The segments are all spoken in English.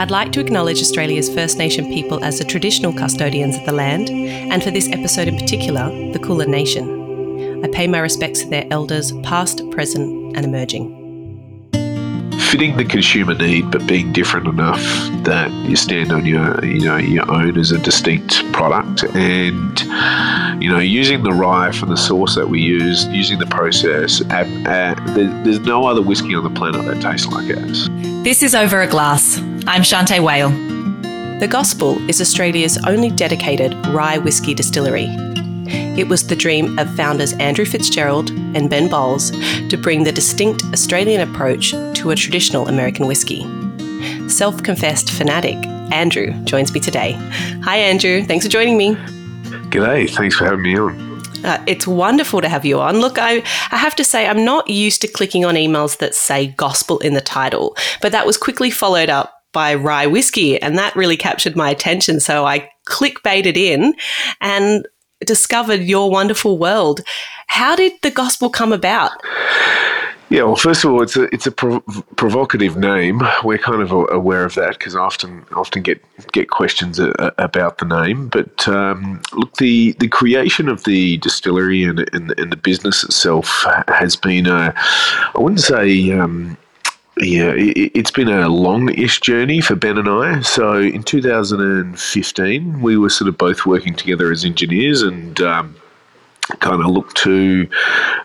I'd like to acknowledge Australia's First Nation people as the traditional custodians of the land, and for this episode in particular, the Kulin Nation. I pay my respects to their elders, past, present, and emerging fitting the consumer need, but being different enough that you stand on your, you know, your own as a distinct product, and you know, using the rye from the source that we use, using the process. At, uh, at, there's no other whiskey on the planet that tastes like ours. This is over a glass. I'm Shanteh Wale. The Gospel is Australia's only dedicated rye whiskey distillery. It was the dream of founders Andrew Fitzgerald and Ben Bowles to bring the distinct Australian approach to a traditional American whiskey. Self confessed fanatic, Andrew joins me today. Hi, Andrew. Thanks for joining me. G'day. Thanks for having me on. Uh, it's wonderful to have you on. Look, I, I have to say, I'm not used to clicking on emails that say gospel in the title, but that was quickly followed up by rye whiskey, and that really captured my attention. So I clickbaited in and discovered your wonderful world. How did the gospel come about? Yeah, well, first of all, it's a it's a prov- provocative name. We're kind of aware of that because often often get get questions a, a, about the name. But um, look, the the creation of the distillery and, and, and the business itself has been a I wouldn't say. Um, yeah, it, has been a long-ish journey for Ben and I. So in 2015, we were sort of both working together as engineers and um, kind of look to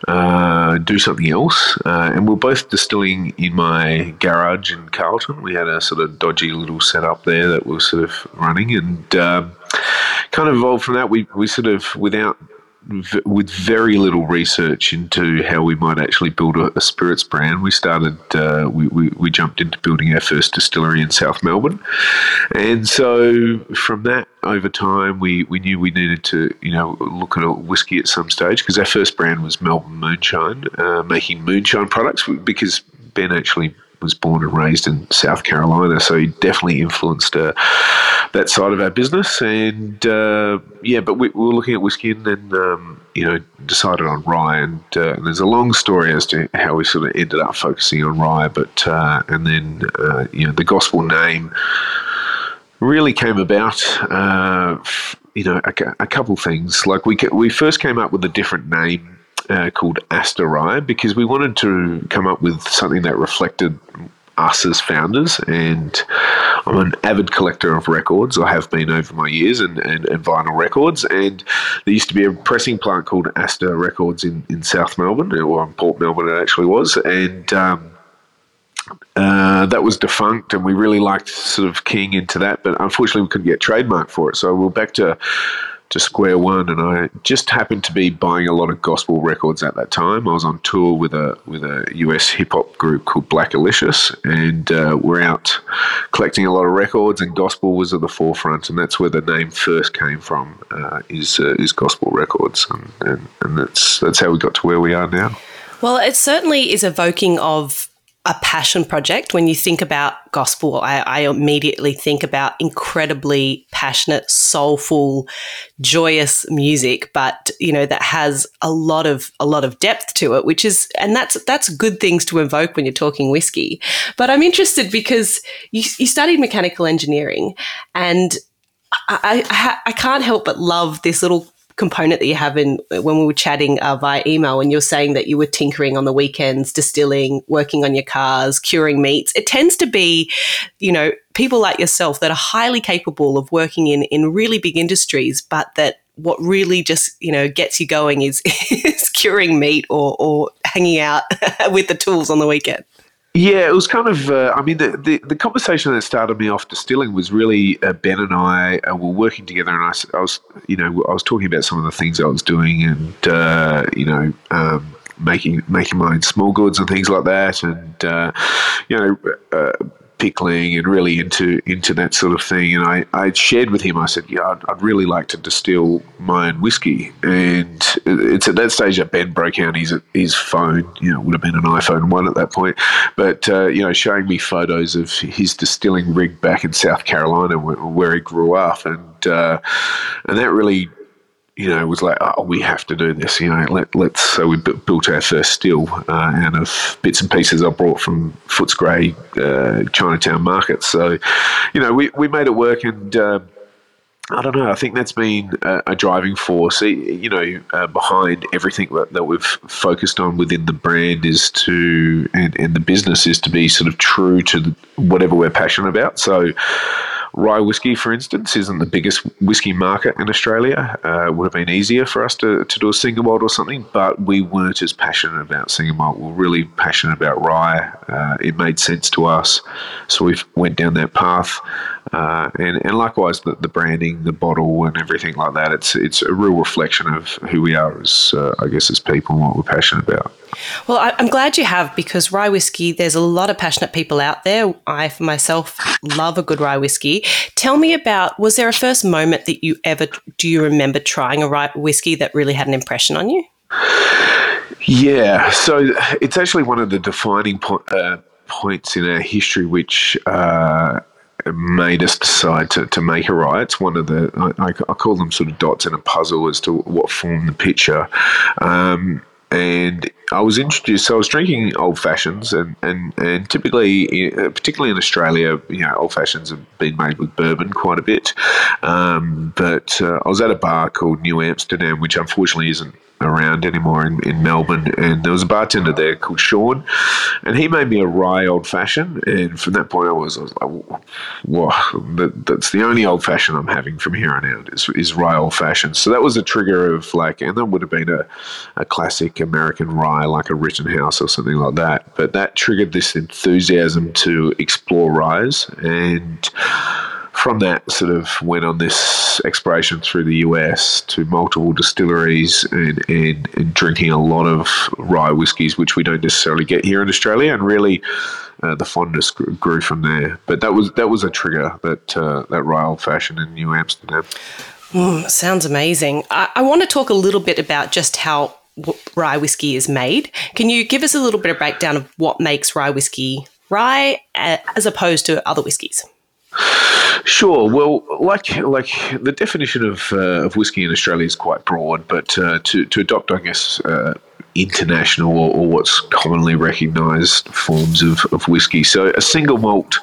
uh, do something else. Uh, and we are both distilling in my garage in Carlton. We had a sort of dodgy little setup there that was sort of running and um, kind of evolved from that. We, we sort of, without with very little research into how we might actually build a, a spirits brand, we started, uh, we, we, we, jumped into building our first distillery in South Melbourne. And so from that, over time, we, we knew we needed to, you know, look at a whiskey at some stage because our first brand was Melbourne Moonshine, uh, making moonshine products because Ben actually was born and raised in South Carolina, so he definitely influenced uh, that side of our business. And uh, yeah, but we, we, were looking at whiskey and then um, you know decided on rye. And, uh, and, there's a long story as to how we sort of ended up focusing on rye. But uh, and then uh, you know the gospel name really came about. Uh, you know, a, a couple things like we we first came up with a different name uh, called Astor Rye because we wanted to come up with something that reflected us as founders. And I'm an avid collector of records. I have been over my years and, and, and, vinyl records. And there used to be a pressing plant called Astor Records in, in South Melbourne, or in Port Melbourne it actually was. And um, uh, that was defunct, and we really liked sort of keying into that, but unfortunately we couldn't get trademark for it. So we're back to to square one, and I just happened to be buying a lot of gospel records at that time. I was on tour with a with a US hip hop group called Blackalicious, and uh, we're out collecting a lot of records, and gospel was at the forefront, and that's where the name first came from. Uh, is uh, is gospel records, and, and and that's that's how we got to where we are now. Well, it certainly is evoking of a passion project. When you think about gospel, I, I, immediately think about incredibly passionate, soulful, joyous music, but you know that has a lot of a lot of depth to it, which is and that's that's good things to invoke when you're talking whiskey. But I'm interested because you, you studied mechanical engineering, and I, I, I can't help but love this little component that you have in when we were chatting uh, via email and you're saying that you were tinkering on the weekends distilling working on your cars curing meats. It tends to be you know people like yourself that are highly capable of working in in really big industries but that what really just you know gets you going is, is curing meat or, or hanging out with the tools on the weekend yeah, it was kind of. Uh, I mean, the, the, the conversation that started me off distilling was really uh, Ben and I uh, were working together, and I, I was, you know, I was talking about some of the things I was doing, and uh, you know, um, making making my own small goods and things like that, and uh, you know uh, pickling and really into into that sort of thing. And I, I shared with him, I said, yeah, I'd, I'd, really like to distill my own whiskey. And it's at that stage that Ben broke out his his phone. You know, it would have been an iPhone one at that point, but uh, you know, showing me photos of his distilling rig back in South Carolina, where, where he grew up, and uh, and that really you know, it was like, oh, we have to do this. You know, let let's. So we built our first still uh, out of bits and pieces I brought from Footscray uh, Chinatown markets. So, you know, we we made it work and. Uh, I don't know. I think that's been a, a driving force. You know, uh, behind everything that, that, we've focused on within the brand is to, and, and the business is to be sort of true to whatever we're passionate about. So, Rye whiskey, for instance, isn't the biggest whiskey market in Australia. Uh, it would have been easier for us to, to do a single malt or something, but we weren't as passionate about single malt. We are really passionate about rye. Uh, it made sense to us, so we went down that path. Uh, and, and likewise, the, the branding, the bottle, and everything like that. It's it's a real reflection of who we are as, uh, I guess, as people and what we're passionate about. Well, I, am glad you have because rye whiskey, there's a lot of passionate people out there. I, for myself, love a good rye whiskey. Tell me about was there a first moment that you ever do you remember trying a rye whiskey that really had an impression on you? Yeah, so it's actually one of the defining po- uh, points in our history, which. Uh, made us decide to, to make a rye. It's one of the, I, I, call them sort of dots in a puzzle as to what formed the picture. Um, and I was introduced. So I was drinking old fashions, and and and typically, uh, particularly in Australia, you know, old fashions have been made with bourbon quite a bit. Um, but uh, I was at a bar called New Amsterdam, which unfortunately isn't around anymore in, in Melbourne. And there was a bartender there called Sean, and he made me a rye old fashioned. And from that point, I was, I was like, "Wow, that, that's the only old fashioned I'm having from here on out is, is rye old fashioned." So that was a trigger of like, and that would have been a, a classic American rye, like a Rittenhouse or something like that. But that triggered this enthusiasm to explore ryes and from that, sort of went on this exploration through the US to multiple distilleries and, and, and drinking a lot of rye whiskies, which we don't necessarily get here in Australia, and really. Uh, the fondness grew from there, but that was that was a trigger that uh, that rye old fashioned in New Amsterdam. Mm, sounds amazing. I, I want to talk a little bit about just how rye whiskey is made. Can you give us a little bit of breakdown of what makes rye whiskey rye as opposed to other whiskies? Sure. Well, like like the definition of uh, of whiskey in Australia is quite broad, but uh, to to adopt, I guess, uh, international or, or, what's commonly recognised forms of, of whiskey. So a single malt,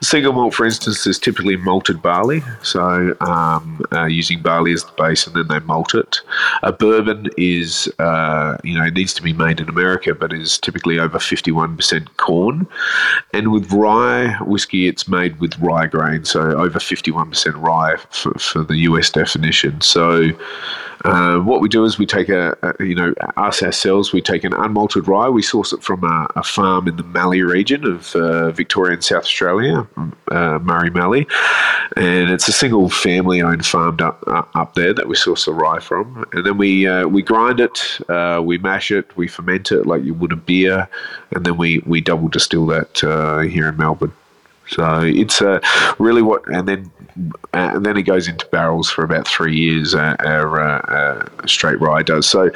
a single malt, for instance, is typically malted barley. So um, uh, using barley as the base, and then they malt it. A bourbon is, uh, you know, needs to be made in America, but is typically over fifty-one percent corn. And with rye whiskey, it's made with rye grain, so over fifty-one percent rye for, for the US definition. So uh, what we do is we take a, a, you know, us ourselves, we take an unmalted rye. We source it from a, a farm in the Mallee region of uh, Victoria and South Australia, uh, Murray Mallee, and it's a single family owned farm up, up there that we source the rye from. And then we uh, we grind it, uh, we mash it, we ferment it like you would a beer, and then we we double distill that uh, here in Melbourne. So it's uh, really what, and then uh, and then it goes into barrels for about three years. Uh, our uh, uh, straight rye does. So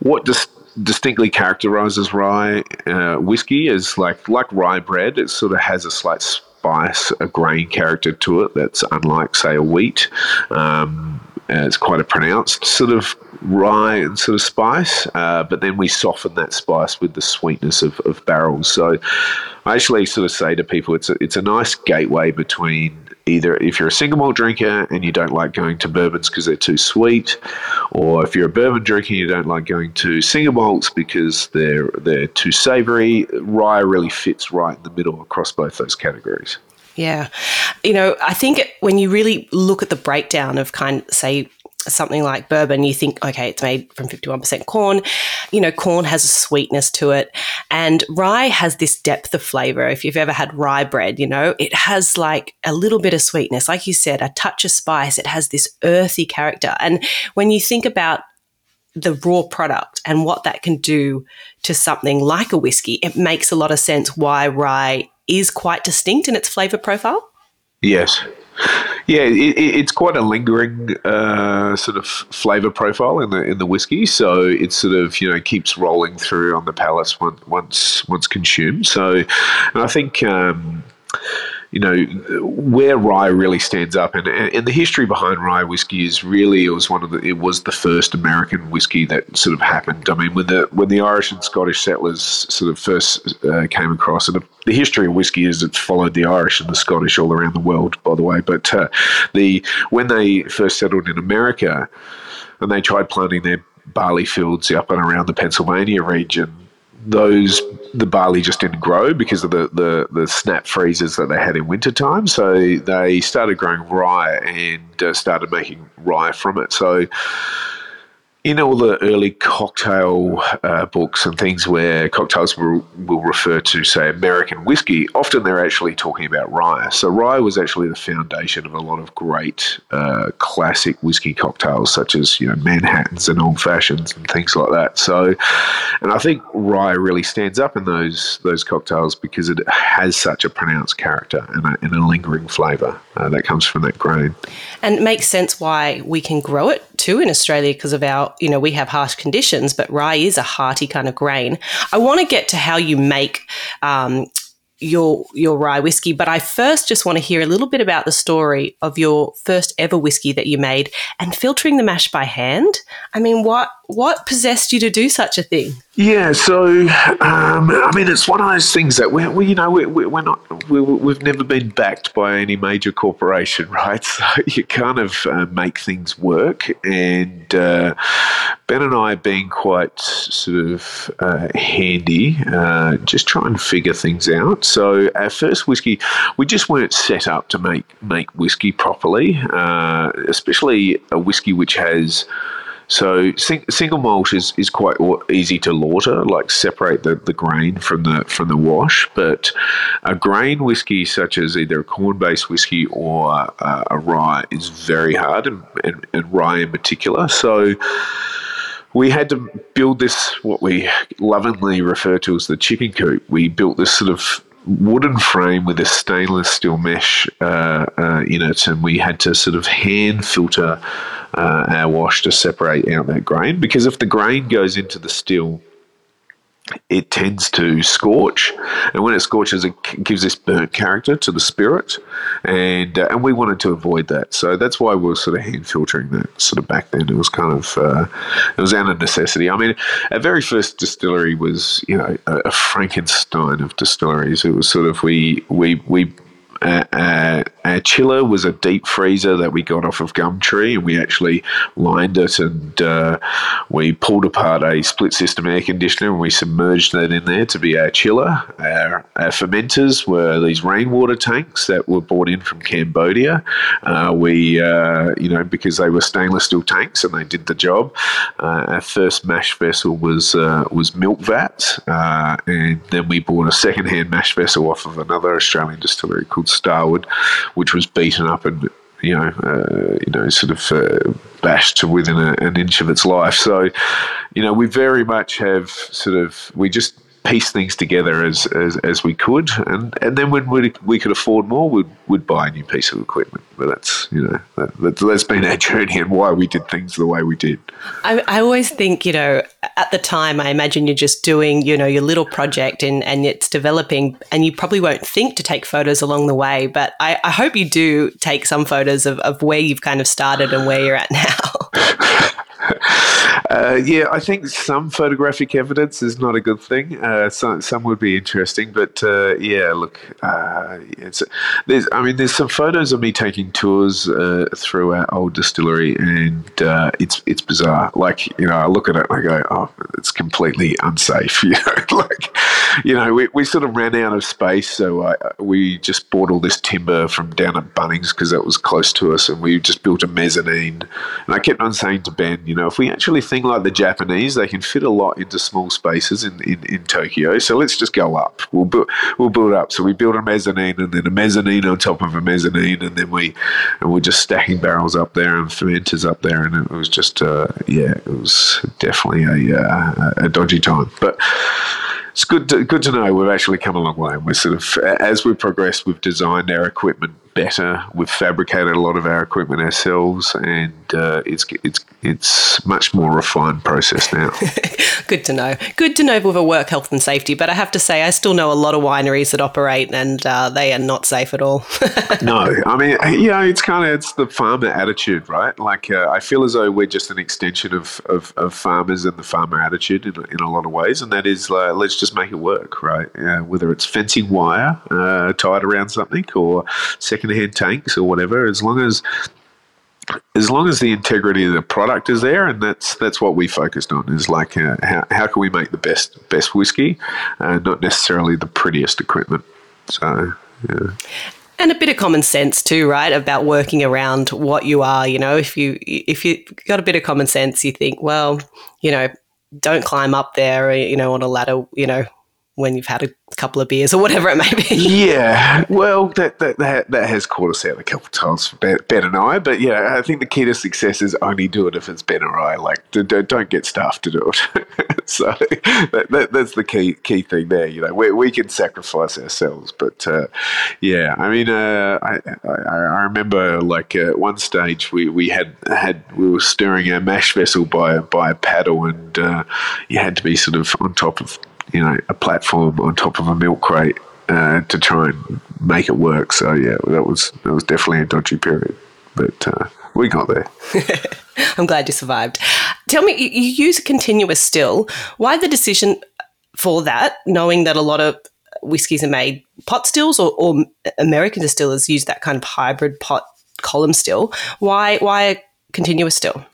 what dis- distinctly characterizes rye uh, whiskey is like like rye bread. It sort of has a slight spice, a grain character to it that's unlike, say, a wheat. Um, it's quite a pronounced sort of rye and sort of spice, uh, but then we soften that spice with the sweetness of, of barrels. So I actually sort of say to people, it's a, it's a nice gateway between either if you're a single malt drinker and you don't like going to bourbons because they're too sweet, or if you're a bourbon drinker and you don't like going to single malts because they're they're too savoury, rye really fits right in the middle across both those categories. Yeah. You know, I think when you really look at the breakdown of kind say something like bourbon, you think, okay, it's made from 51% corn. You know, corn has a sweetness to it. And rye has this depth of flavor. If you've ever had rye bread, you know, it has like a little bit of sweetness. Like you said, a touch of spice. It has this earthy character. And when you think about the raw product and what that can do to something like a whiskey, it makes a lot of sense why rye is quite distinct in its flavor profile. Yes, yeah, it, it's quite a lingering uh, sort of flavour profile in the in the whiskey, so it sort of you know keeps rolling through on the palate once once once consumed. So, I think. Um, you know, where rye really stands up, and, and the history behind rye whiskey is really it was one of the it was the first American whiskey that sort of happened. I mean, when the when the Irish and Scottish settlers sort of first uh, came across, and the history of whiskey is it's followed the Irish and the Scottish all around the world, by the way. But uh, the when they first settled in America, and they tried planting their barley fields up and around the Pennsylvania region, those the barley just didn't grow because of the, the, the snap freezes that they had in wintertime. So they started growing rye and uh, started making rye from it. So in all the early cocktail uh, books and things where cocktails will, will refer to, say, American whiskey, often they're actually talking about rye. So, rye was actually the foundation of a lot of great uh, classic whiskey cocktails, such as, you know, Manhattans and Old Fashions and things like that. So, and I think rye really stands up in those those cocktails because it has such a pronounced character and a, and a lingering flavour uh, that comes from that grain. And it makes sense why we can grow it too in Australia because of our, you know, we have harsh conditions, but rye is a hearty kind of grain. I want to get to how you make um, your your rye whiskey, but I first just want to hear a little bit about the story of your first ever whiskey that you made and filtering the mash by hand. I mean, what what possessed you to do such a thing? Yeah, so um, I mean, it's one of those things that we, we you know, we, we, are not, we, we've never been backed by any major corporation, right? So you kind of uh, make things work. And uh, Ben and I, being quite sort of uh, handy, uh, just try and figure things out. So our first whiskey, we just weren't set up to make make whiskey properly, uh, especially a whiskey which has so sing, single malt is, is quite easy to lauter, like separate the, the grain from the from the wash. But a grain whiskey, such as either a corn based whiskey or uh, a rye, is very hard, and, and, and rye in particular. So we had to build this what we lovingly refer to as the chicken coop. We built this sort of wooden frame with a stainless steel mesh uh, uh, in it, and we had to sort of hand filter uh, our wash to separate out that grain because if the grain goes into the still, it tends to scorch, and when it scorches, it gives this burnt character to the spirit, and uh, and we wanted to avoid that. So that's why we were sort of hand filtering that sort of back then. It was kind of uh, it was out of necessity. I mean, our very first distillery was you know a, a Frankenstein of distilleries. It was sort of we we we uh, uh, our chiller was a deep freezer that we got off of Gumtree, and we actually lined it and uh, we pulled apart a split system air conditioner and we submerged that in there to be our chiller. Our, our fermenters were these rainwater tanks that were brought in from Cambodia. Uh, we, uh, you know, because they were stainless steel tanks and they did the job. Uh, our first mash vessel was was milk vat, and then we bought a second-hand mash vessel off of another Australian distillery called Starward, which was beaten up and you know, uh, you know, sort of uh, bashed to within a, an inch of its life. So, you know, we very much have sort of we just piece things together as, as, as we could, and, and then when we, we could afford more, we'd, we'd buy a new piece of equipment. But that's you know that, that's been our journey and why we did things the way we did. I, I always think you know at the time I imagine you're just doing you know your little project and and it's developing, and you probably won't think to take photos along the way. But I, I hope you do take some photos of, of where you've kind of started and where you're at now. Uh, yeah, I think some photographic evidence is not a good thing. Uh, some some would be interesting, but uh, yeah, look, uh, it's there's I mean there's some photos of me taking tours uh, through our old distillery, and uh, it's it's bizarre. Like you know, I look at it and I go, oh, it's completely unsafe. You know, like you know, we, we sort of ran out of space, so I, we just bought all this timber from down at Bunnings because that was close to us, and we just built a mezzanine. And I kept on saying to Ben, you know, if we actually think like the Japanese, they can fit a lot into small spaces in, in, in Tokyo. So let's just go up. We'll build we'll build up. So we build a mezzanine, and then a mezzanine on top of a mezzanine, and then we and we're just stacking barrels up there and fermenters up there, and it was just uh, yeah, it was definitely a uh, a dodgy time, but it's good to, good to know we've actually come a long way. We're sort of as we progress, we've designed our equipment better. We've fabricated a lot of our equipment ourselves, and uh, it's it's it's much more refined process now. Good to know. Good to know with a work health and safety. But I have to say, I still know a lot of wineries that operate, and uh, they are not safe at all. no, I mean, you know, it's kind of it's the farmer attitude, right? Like uh, I feel as though we're just an extension of, of, of farmers and the farmer attitude in, in a lot of ways, and that is uh, let's just make it work, right? whether it's fencing wire uh, tied around something or secondhand tanks or whatever, as long as as long as the integrity of the product is there, and that's that's what we focused on is like uh, how, how can we make the best best whiskey, uh, not necessarily the prettiest equipment. So yeah. And a bit of common sense too, right? About working around what you are. You know, if you if you got a bit of common sense, you think, well, you know, don't climb up there, you know, on a ladder, you know, when you've had a couple of beers or whatever it may be. Yeah, well, that that that, that has caught us out a couple of times for Ben, and I. But yeah, I think the key to success is only do it if it's Ben or I. Like, don't don't get staff to do it. so that, that, that's the key key thing there. You know, we, we can sacrifice ourselves, but uh, yeah, I mean, uh, I, I, I remember like at one stage we, we had had we were steering our mash vessel by by a paddle, and uh, you had to be sort of on top of you know a platform on top of a milk crate uh, to try and make it work. So yeah, that was that was definitely a dodgy period, but uh, we got there. I'm glad you survived. Tell me, you use a continuous still. Why the decision for that, knowing that a lot of whiskies are made pot stills, or, or American distillers use that kind of hybrid pot column still? Why why continuous still?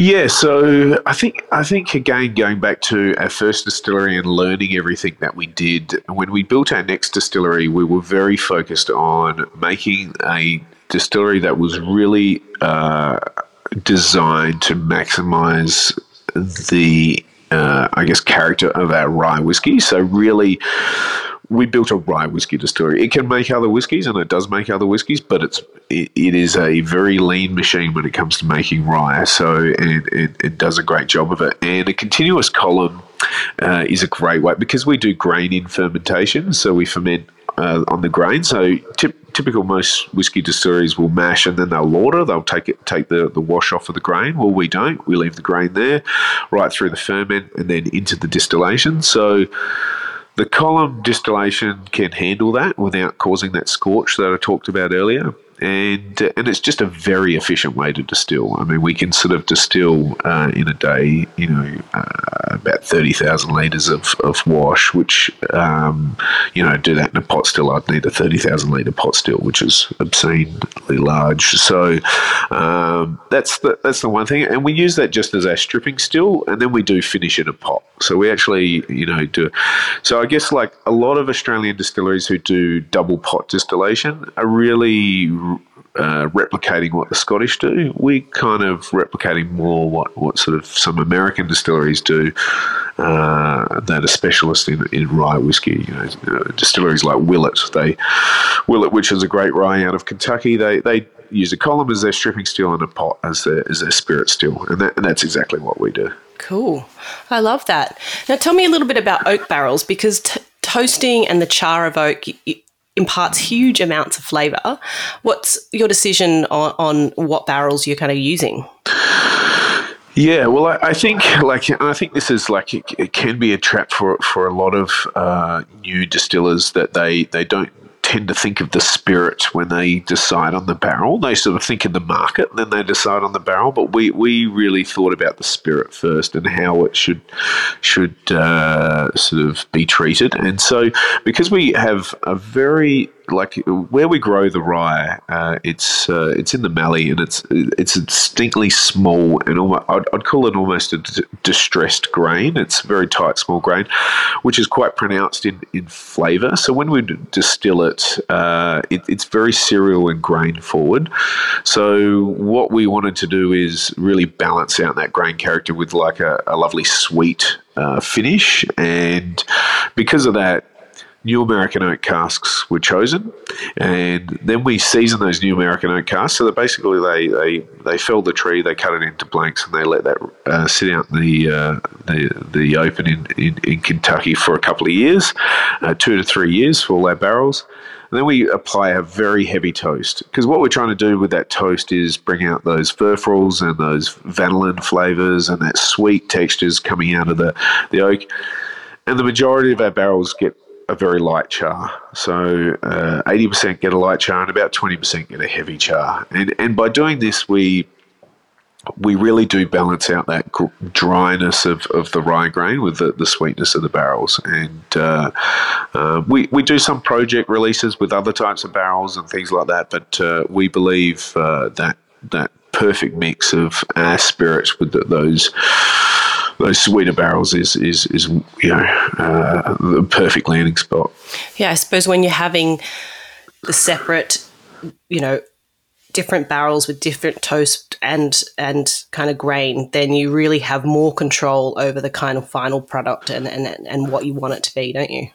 Yeah, so I think I think again going back to our first distillery and learning everything that we did when we built our next distillery, we were very focused on making a distillery that was really uh, designed to maximize the uh, I guess character of our rye whiskey. So really we built a rye whiskey distillery. It can make other whiskies, and it does make other whiskies, but it's it, it is a very lean machine when it comes to making rye. So and it, does a great job of it. And a continuous column uh, is a great way because we do grain in fermentation, so we ferment uh, on the grain. So tip, typical most whiskey distilleries will mash and then they'll lauter. They'll take it, take the, the wash off of the grain. Well, we don't. We leave the grain there, right through the ferment, and then into the distillation. So the column distillation can handle that without causing that scorch that I talked about earlier and uh, and it's just a very efficient way to distill. I mean, we can sort of distill uh, in a day, you know, uh, about thirty thousand liters of, of wash, which um, you know, do that in a pot still, I'd need a thirty thousand liter pot still, which is obscenely large. So um, that's the that's the one thing, and we use that just as our stripping still, and then we do finish in a pot. So we actually, you know, do. So I guess like a lot of Australian distilleries who do double pot distillation are really uh, replicating what the Scottish do. We're kind of replicating more what, what sort of some American distilleries do uh, that are specialists in, in rye whiskey. You know, uh, distilleries like Willet, they Willet, which is a great rye out of Kentucky, they they use a column as their stripping still and a pot as their as their spirit still, and that and that's exactly what we do. Cool, I love that. Now, tell me a little bit about oak barrels because. T- toasting and the char of oak imparts huge amounts of flavor. What's your decision on, on what barrels you're kind of using? Yeah, well, I, I, think like I think this is like it, it, can be a trap for for a lot of uh, new distillers that they they don't tend to think of the spirit when they decide on the barrel. They sort of think of the market, and then they decide on the barrel. But we, we really thought about the spirit first and how it should should uh, sort of be treated. And so, because we have a very like where we grow the rye, uh, it's uh, it's in the Mallee and it's it's distinctly small and almost, I'd, I'd call it almost a d- distressed grain. It's a very tight, small grain, which is quite pronounced in, in flavour. So when we distill it, uh, it, it's very cereal and grain forward. So what we wanted to do is really balance out that grain character with like a, a lovely sweet uh, finish, and because of that, new American oak casks were chosen, and then we seasoned those new American oak casks. So that basically they, they, they felled the tree, they cut it into blanks, and they let that uh, sit out in the uh, the the open in, in, in, Kentucky for a couple of years, uh, two to three years for all our barrels. And then we apply a very heavy toast because what we're trying to do with that toast is bring out those furfurals and those vanillin flavors and that sweet textures coming out of the, the oak. And the majority of our barrels get a very light char. So uh, 80% get a light char and about 20% get a heavy char. And, and by doing this, we we really do balance out that dryness of, of the rye grain with the, the sweetness of the barrels. And uh, uh, we, we do some project releases with other types of barrels and things like that, but uh, we believe uh, that that perfect mix of our spirits with the, those those sweeter barrels is is is you know uh, the perfect landing spot. Yeah, I suppose when you're having the separate, you know, different barrels with different toast and and kind of grain, then you really have more control over the kind of final product and and, and what you want it to be, don't you?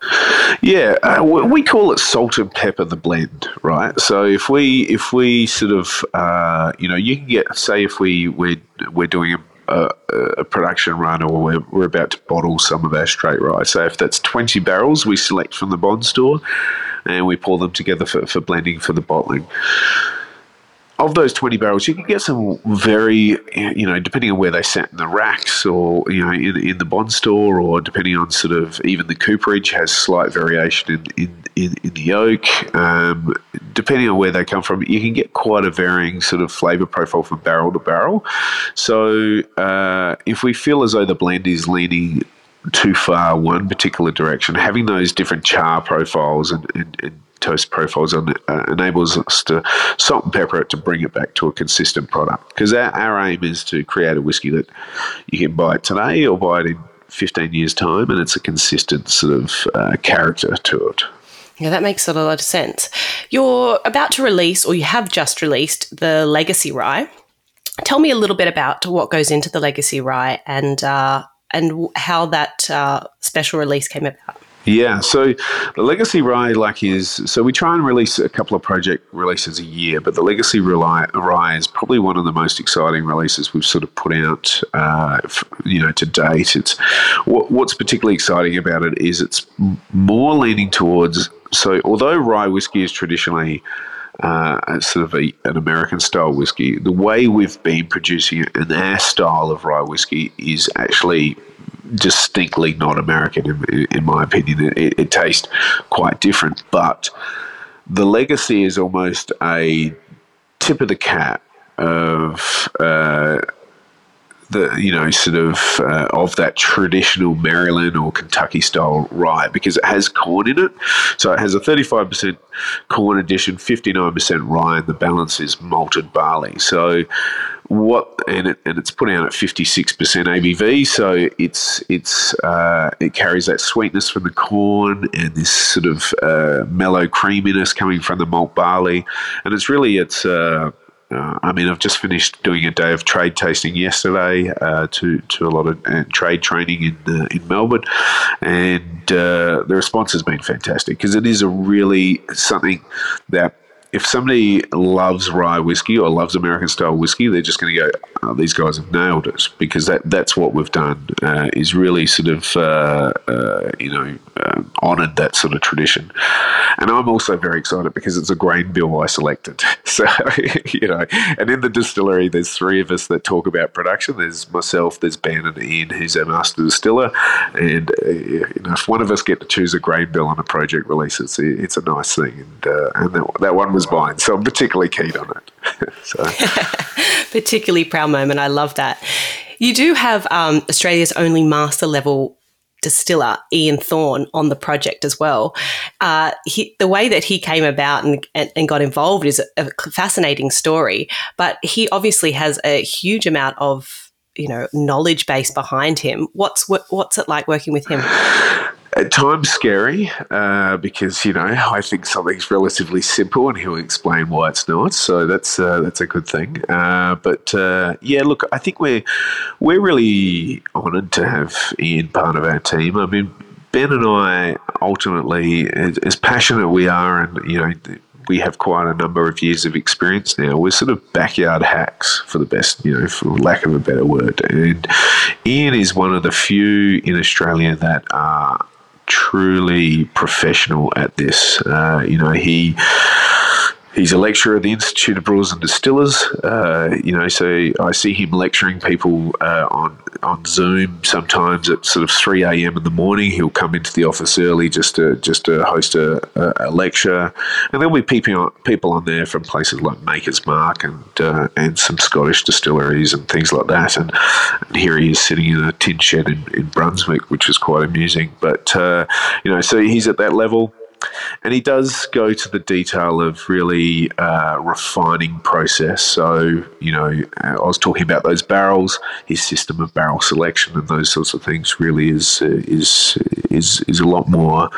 Yeah, uh, we call it salt and pepper the blend, right? So if we if we sort of uh, you know you can get say if we we're we're doing a a, a, production run or we're, we're about to bottle some of our straight rye. So if that's 20 barrels, we select from the bond store and we pour them together for, for blending for the bottling of those 20 barrels, you can get some very, you know, depending on where they sat in the racks or, you know, in, in the bond store or depending on sort of even the cooperage has slight variation in, in, in, in the oak. Um, depending on where they come from, you can get quite a varying sort of flavour profile from barrel to barrel. So uh, if we feel as though the blend is leaning too far one particular direction, having those different char profiles and, and, and toast profiles and uh, enables us to salt and pepper it to bring it back to a consistent product. Because our, our aim is to create a whiskey that you can buy it today or buy it in 15 years' time, and it's a consistent sort of uh, character to it. Yeah, that makes a lot of sense. You're about to release, or you have just released, the Legacy Rye. Tell me a little bit about what goes into the Legacy Rye and uh, and how that uh, special release came about. Yeah, so the Legacy Rye, like, is so we try and release a couple of project releases a year, but the Legacy Rye is probably one of the most exciting releases we've sort of put out, uh, you know, to date. It's what, what's particularly exciting about it is it's more leaning towards. So, although rye whiskey is traditionally uh, sort of a, an American style whiskey, the way we've been producing it and our style of rye whiskey is actually distinctly not American, in, in my opinion. It, it, tastes quite different, but the legacy is almost a tip of the cap of. Uh, the you know sort of uh, of that traditional Maryland or Kentucky style rye because it has corn in it. So it has a 35% corn addition, 59% rye, and the balance is malted barley. So what and it and it's put out at 56% ABV, so it's it's uh, it carries that sweetness from the corn and this sort of uh, mellow creaminess coming from the malt barley, and it's really it's. Uh, uh, I mean, I've just finished doing a day of trade tasting yesterday uh, to to a lot of uh, trade training in in Melbourne, and uh, the response has been fantastic because it is a really something that if somebody loves rye whiskey or loves American style whiskey, they're just going to go, oh, "These guys have nailed it," because that that's what we've done uh, is really sort of uh, uh, you know uh, honoured that sort of tradition. And I'm also very excited because it's a grain bill I selected. So you know, and in the distillery, there's three of us that talk about production. There's myself, there's Ben, and Ian, who's our master distiller. And uh, you know, if one of us get to choose a grain bill on a project release, it's it's a nice thing. And uh, and that, that one was was mine. So I'm particularly keen on it. so. particularly proud moment. I love that. You do have um, Australia's only master level distiller, Ian Thorne, on the project as well. Uh, he, the way that he came about and, and, and got involved is a, a fascinating story, but he obviously has a huge amount of you know knowledge base behind him. What's what, what's it like working with him? at times scary uh, because you know I think something's relatively simple and he'll explain why it's not. So that's uh, that's a good thing. Uh, but uh, yeah, look, I think we're we're really honoured to have Ian part of our team. I mean, Ben and I ultimately, as, as passionate we are, and you know. We have quite a number of years of experience now. We're sort of backyard hacks, for the best, you know, for lack of a better word. And Ian is one of the few in Australia that are truly professional at this. Uh, you know, he He's a lecturer at the Institute of Brewers and Distillers. Uh, you know, so I see him lecturing people uh, on on Zoom sometimes at sort of three a.m. in the morning. He'll come into the office early just to just to host a, a, lecture, and there'll be people on, people on there from places like Maker's Mark and uh, and some Scottish distilleries and things like that. And, and, here he is sitting in a tin shed in, in Brunswick, which is quite amusing. But uh, you know, so he's at that level and he does go to the detail of really uh, refining process. So, you know, I was talking about those barrels, his system of barrel selection, and those sorts of things. Really is is is is a lot more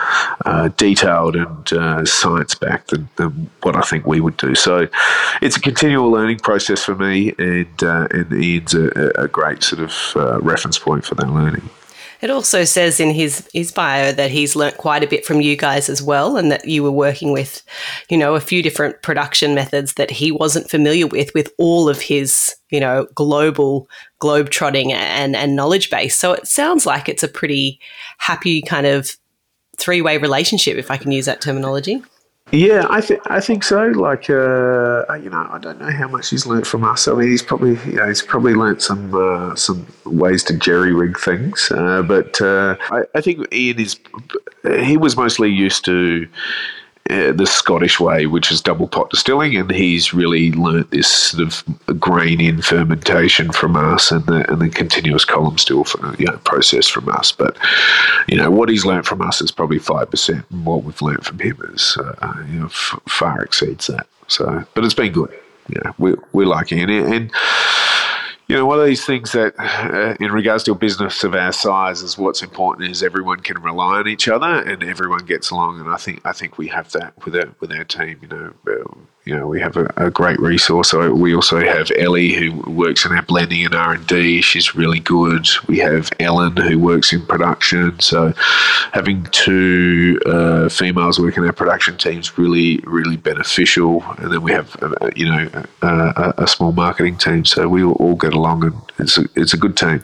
uh, detailed and uh, science backed than, than, what I think we would do. So, it's a continual learning process for me, and uh, and Ian's a, a, great sort of uh, reference point for that learning. It also says in his his bio that he's learnt quite a bit from you guys as well, and that you were working with, you know, a few different production methods that he wasn't familiar with, with all of his, you know, global globe trotting and and knowledge base. So it sounds like it's a pretty happy kind of three way relationship, if I can use that terminology. Yeah, I think I think so. Like, uh, you know, I don't know how much he's learnt from us. I mean, he's probably, you know, he's probably learnt some uh, some ways to jerry rig things. Uh, but uh, I, I, think Ian is he was mostly used to uh, the Scottish way, which is double pot distilling, and he's really learnt this sort of grain in fermentation from us, and the and the continuous column still for, you know process from us. But you know what he's learnt from us is probably five percent, and what we've learnt from him is uh, you know f- far exceeds that. So, but it's been good. Yeah, we we like it, and, and you know, one of these things that, uh, in regards to a business of our size, is what's important is everyone can rely on each other and everyone gets along. And I think I think we have that with our with our team. You know, um, you know, we have a, a, great resource. So we also have Ellie who works in our blending and R and D. She's really good. We have Ellen who works in production. So having two uh, females working in our production team is really really beneficial. And then we have uh, you know a, a, small marketing team. So we all get along, and it's a, it's a good team.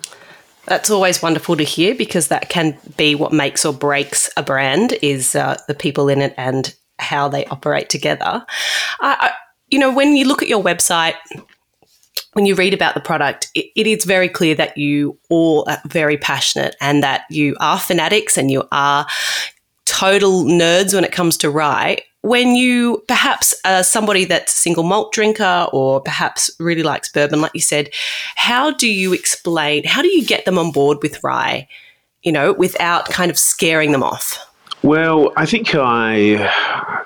That's always wonderful to hear because that can be what makes or breaks a brand is uh, the people in it and how they operate together. I, you know, when you look at your website, when you read about the product, it, it is very clear that you all are very passionate and that you are fanatics and you are total nerds when it comes to rye. When you perhaps are somebody that's a single malt drinker or perhaps really likes bourbon, like you said, how do you explain, how do you get them on board with rye, you know, without kind of scaring them off? Well, I think I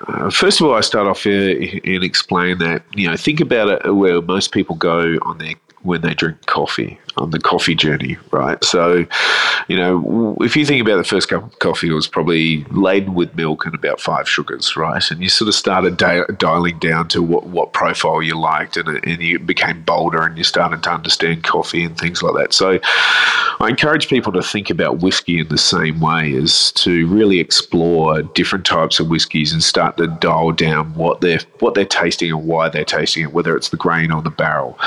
uh, first of all I start off and explain that you know think about it where most people go on their when they drink coffee on the coffee journey, right? So, you know, if you think about the first cup of coffee, it was probably laden with milk and about five sugars, right? And you sort of started di- dialing down to what, what profile you liked, and, and you became bolder and you started to understand coffee and things like that. So, I encourage people to think about whiskey in the same way as to really explore different types of whiskies and start to dial down what they're what they're tasting and why they're tasting it, whether it's the grain or the barrel.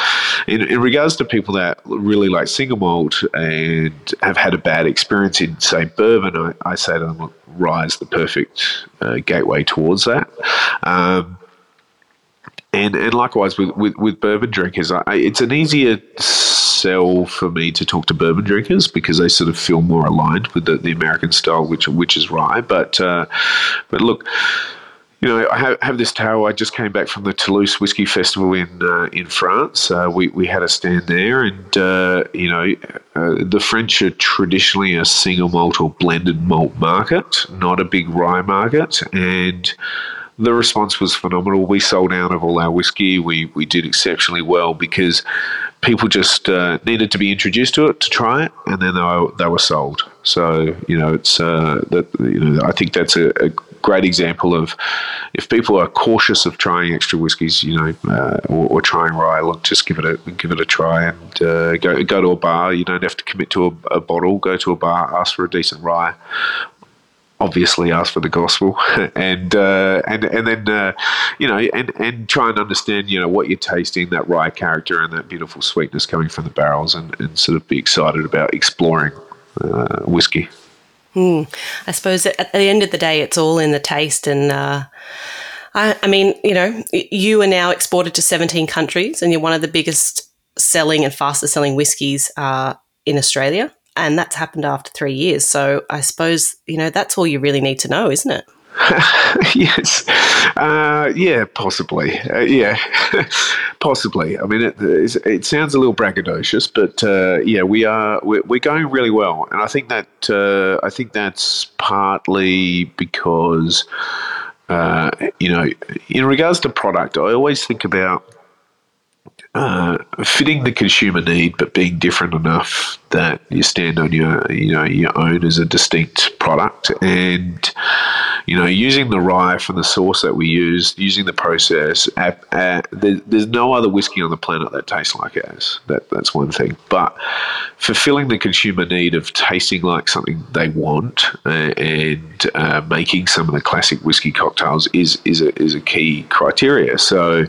In, in regards to people that really really like single malt and have had a bad experience in, say, bourbon, I, I say to them, look, rye is the perfect uh, gateway towards that. Um, and, and likewise with, with, with bourbon drinkers, I, it's an easier sell for me to talk to bourbon drinkers because they sort of feel more aligned with the, the American style, which which is rye. But uh, but look, you know, I have, have, this tale. I just came back from the Toulouse Whiskey Festival in uh, in France. Uh, we, we had a stand there, and uh, you know, uh, the French are traditionally a single malt or blended malt market, not a big rye market, and the response was phenomenal. We sold out of all our whiskey. We we did exceptionally well because people just uh, needed to be introduced to it to try it, and then they were, they were sold. So you know, it's uh, that you know, I think that's a, a great example of if people are cautious of trying extra whiskies, you know, uh, or, or, trying rye, look, just give it a give it a try and uh, go go to a bar. You don't have to commit to a, a, bottle. Go to a bar, ask for a decent rye. Obviously, ask for the gospel, and uh, and and then uh, you know, and and try and understand, you know, what you're tasting, that rye character, and that beautiful sweetness coming from the barrels, and, and sort of be excited about exploring uh, whiskey. Mm. I suppose at the end of the day, it's all in the taste. And uh, I, I mean, you know, you are now exported to 17 countries and you're one of the biggest selling and fastest selling whiskies uh, in Australia. And that's happened after three years. So I suppose, you know, that's all you really need to know, isn't it? yes, uh, yeah, possibly, uh, yeah, possibly. I mean, it, it, sounds a little braggadocious, but uh, yeah, we are we're, we're, going really well, and I think that uh, I think that's partly because uh, you know, in regards to product, I always think about uh, fitting the consumer need, but being different enough that you stand on your, you know, your own as a distinct product, and you know, using the rye from the source that we use, using the process. At, at, there, there's no other whiskey on the planet that tastes like ours. That that's one thing. But fulfilling the consumer need of tasting like something they want uh, and uh, making some of the classic whiskey cocktails is is a, is a key criteria. So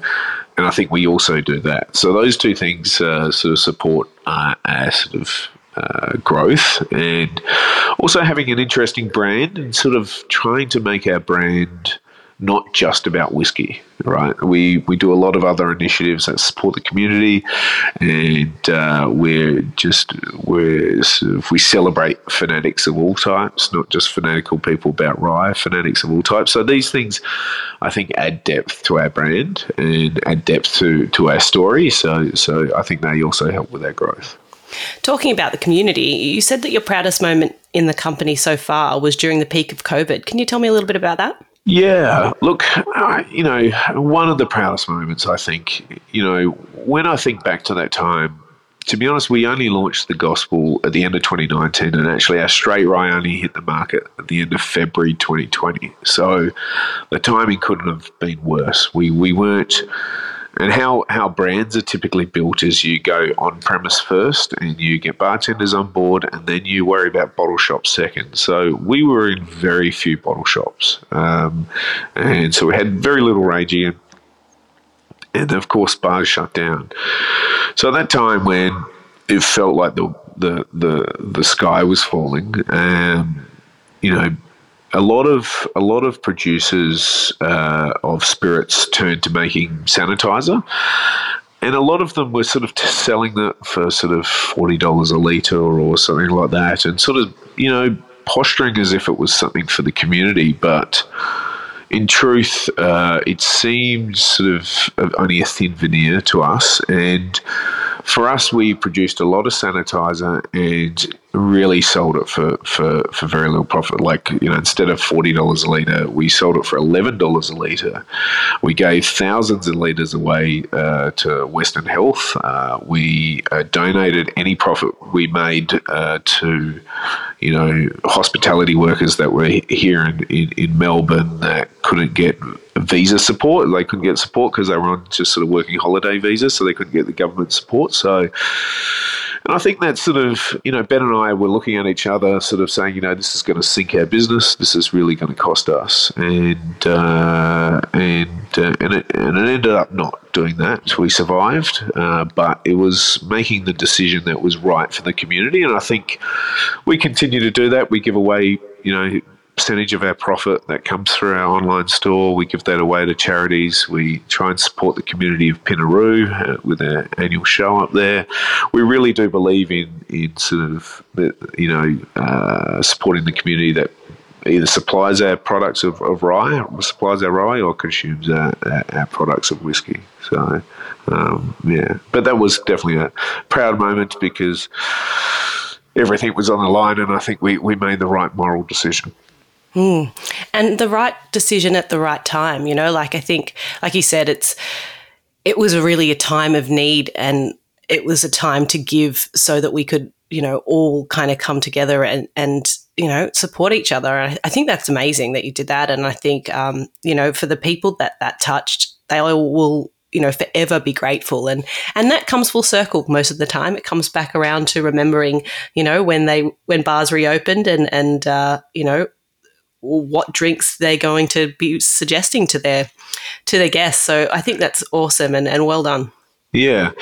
and I think we also do that. So those two things uh, sort of support uh, our sort of uh, growth and also having an interesting brand and sort of trying to make our brand not just about whiskey, right? We we do a lot of other initiatives that support the community, and uh, we're just we're sort of, we celebrate fanatics of all types, not just fanatical people about rye, fanatics of all types. So these things, I think, add depth to our brand and add depth to to our story. So so I think they also help with our growth. Talking about the community, you said that your proudest moment in the company so far was during the peak of COVID. Can you tell me a little bit about that? Yeah, look, I, you know, one of the proudest moments, I think, you know, when I think back to that time, to be honest, we only launched the gospel at the end of 2019, and actually our straight rye only hit the market at the end of February 2020. So the timing couldn't have been worse. We we weren't and how, how brands are typically built is you go on premise first and you get bartenders on board and then you worry about bottle shops second. So we were in very few bottle shops. Um, and so we had very little raging. And of course, bars shut down. So at that time when it felt like the, the, the, the sky was falling, um, you know, a lot of a lot of producers uh, of spirits turned to making sanitizer, and a lot of them were sort of selling that for sort of forty dollars a liter or something like that, and sort of you know posturing as if it was something for the community, but in truth, uh, it seemed sort of only a thin veneer to us, and for us, we produced a lot of sanitizer and really sold it for, for, for very little profit. Like, you know, instead of $40 a litre, we sold it for $11 a litre. We gave thousands of litres away uh, to Western Health. Uh, we uh, donated any profit we made uh, to, you know, hospitality workers that were here in, in, in Melbourne that couldn't get visa support. They couldn't get support because they were on just sort of working holiday visas, so they couldn't get the government support. So, and I think that sort of, you know, Ben and I were looking at each other, sort of saying, you know, this is going to sink our business. This is really going to cost us, and uh, and uh, and, it, and it ended up not doing that. We survived, uh, but it was making the decision that was right for the community, and I think we continue to do that. We give away, you know, percentage of our profit that comes through our online store. We give that away to charities. We try and support the community of Pinnaroo uh, with our annual show up there. We really do believe in in sort of you know uh, supporting the community that either supplies our products of, of rye, supplies our rye, or consumes our, our, our products of whiskey. So um, yeah, but that was definitely a proud moment because everything was on the line, and I think we, we made the right moral decision. Mm. And the right decision at the right time, you know, like I think, like you said, it's, it was really a time of need and it was a time to give so that we could, you know, all kind of come together and, and, you know, support each other. I, I think that's amazing that you did that. And I think, um, you know, for the people that that touched, they all will you know forever be grateful and and that comes full circle most of the time it comes back around to remembering you know when they when bars reopened and and uh, you know what drinks they're going to be suggesting to their to their guests. So I think that's awesome and, and well done. Yeah,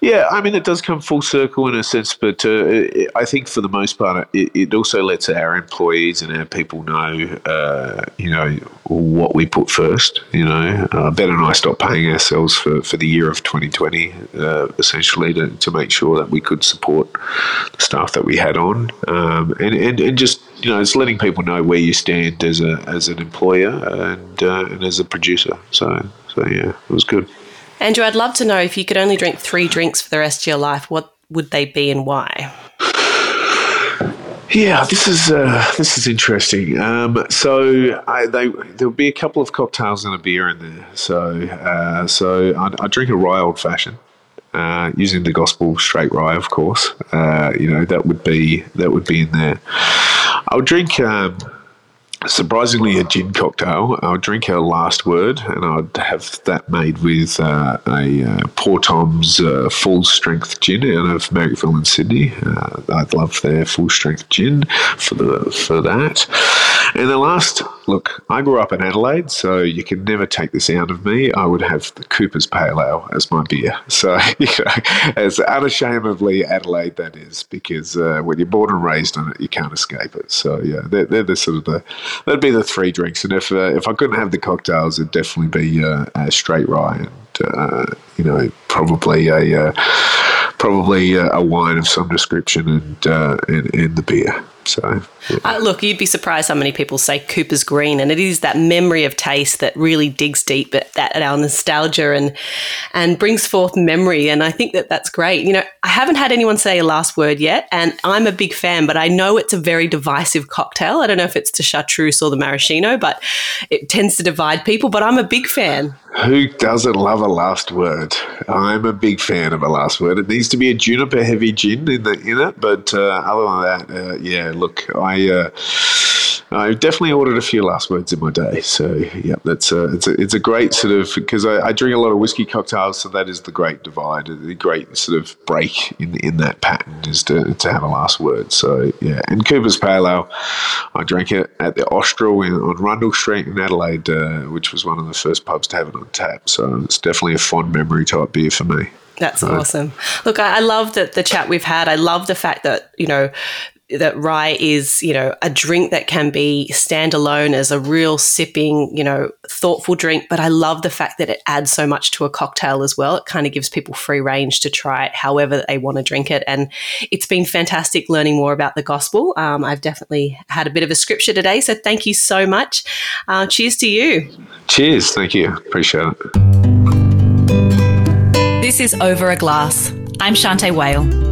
yeah. I mean, it does come full circle in a sense, but uh, I think for the most part, it, it, also lets our employees and our people know, uh, you know, what we put first. You know, uh, Ben and I stopped paying ourselves for, for the year of 2020, uh, essentially to, to make sure that we could support the staff that we had on, um, and, and and just you know, it's letting people know where you stand as a as an employer and uh, and as a producer. So so yeah, it was good. Andrew, I'd love to know if you could only drink three drinks for the rest of your life, what would they be and why? Yeah, this is uh, this is interesting. Um, so I, they, there'll be a couple of cocktails and a beer in there. So uh, so I, drink a rye old fashioned. Uh, using the gospel straight rye, of course, uh, you know that would be that would be in there. I'll drink um, surprisingly a gin cocktail. I'll drink our last word, and I'd have that made with uh, a uh, Poor Tom's uh, full strength gin out of Marrickville in Sydney. Uh, I'd love their full strength gin for the for that. And the last look, I grew up in Adelaide, so you can never take this out of me. I would have the Cooper's Pale Ale as my beer. So you know, as unashamedly Adelaide that is, because uh, when you're born and raised on it, you can't escape it. So yeah, they're, they're the sort of the that'd be the three drinks. And if uh, if I couldn't have the cocktails, it'd definitely be uh, a straight rye and uh, you know probably a uh, probably a wine of some description and uh, and, and the beer. So, yeah. uh, look, you'd be surprised how many people say Cooper's Green, and it is that memory of taste that really digs deep at that at our nostalgia and and brings forth memory. And I think that that's great. You know, I haven't had anyone say a last word yet, and I'm a big fan, but I know it's a very divisive cocktail. I don't know if it's the chartreuse or the maraschino, but it tends to divide people. But I'm a big fan. Who doesn't love a last word? I'm a big fan of a last word. It needs to be a juniper heavy gin in the in it, but uh, other than that, uh, yeah, look, I. Uh, I definitely ordered a few last words in my day. So yeah, that's a, it's a, it's a great sort of because I, I, drink a lot of whiskey cocktails, so that is the great divide, the great sort of break in in that pattern is to, to have a last word. So yeah, and Cooper's Pale Ale, I drank it at the Austral in, on Rundle Street in Adelaide, uh, which was one of the first pubs to have it on tap. So it's definitely a fond memory type beer for me. That's awesome. Look, I, I love that the chat we've had. I love the fact that, you know, that rye is, you know, a drink that can be standalone as a real sipping, you know, thoughtful drink. But I love the fact that it adds so much to a cocktail as well. It kind of gives people free range to try it however they want to drink it. And it's been fantastic learning more about the gospel. Um, I've definitely had a bit of a scripture today. So thank you so much. Uh, cheers to you. Cheers. Thank you. Appreciate it. This is Over a Glass. I'm Shanteh Wale.